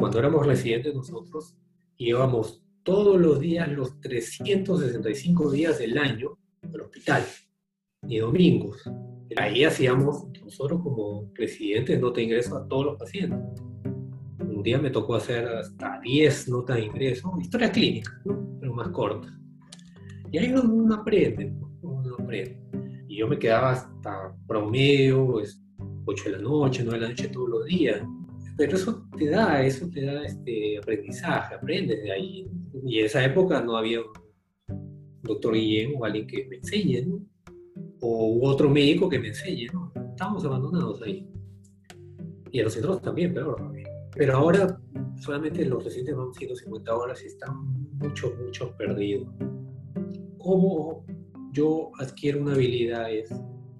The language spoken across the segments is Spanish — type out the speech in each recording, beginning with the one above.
cuando éramos residentes nosotros, íbamos todos los días, los 365 días del año, al hospital, ni domingos. Ahí hacíamos, nosotros como residentes, nota de ingreso a todos los pacientes. Un día me tocó hacer hasta 10 notas de ingreso, historia clínica, pero más cortas. Y ahí uno, aprende, uno aprende. Y yo me quedaba hasta promedio, 8 pues, de la noche, 9 de la noche todos los días. Pero eso te da, eso te da este aprendizaje, aprendes de ahí. Y en esa época no había un doctor Guillén o alguien que me enseñe, ¿no? o otro médico que me enseñe, ¿no? Estamos abandonados ahí. Y a los centros también, pero, pero ahora solamente los residentes van 150 horas y están mucho, mucho perdidos. ¿Cómo yo adquiero una habilidad? Es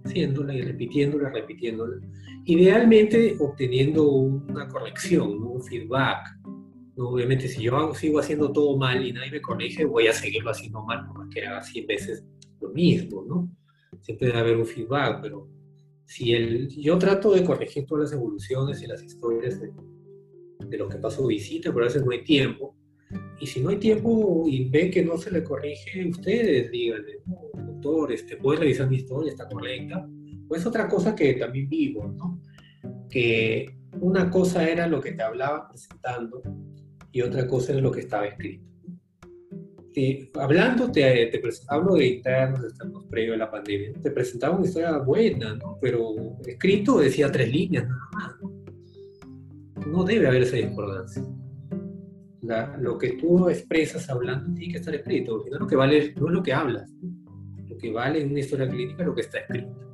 haciéndola y repitiéndola, repitiéndola. Idealmente obteniendo una corrección, un feedback. Obviamente si yo sigo haciendo todo mal y nadie me corrige, voy a seguirlo haciendo mal, porque haga 100 veces lo mismo, ¿no? siempre debe haber un feedback, pero si el, yo trato de corregir todas las evoluciones y las historias de, lo que pasó visita, pero a veces no hay tiempo. Y si no hay tiempo y ven que no se le corrige, ustedes díganle, doctor, este, ¿puedes revisar mi historia? ¿Está correcta? Pues otra cosa que también vivo, ¿no? Que una cosa era lo que te hablaba presentando y otra cosa era lo que estaba escrito hablando, te, hablo de internos, estamos previo a la pandemia, te presentaba una historia buena, ¿no? Pero escrito decía tres líneas nada más, ¿no? debe haber esa discordancia. lo que tú expresas hablando tiene que estar escrito, no, lo que vale, no es lo que hablas, lo que vale en una historia clínica lo que está escrito.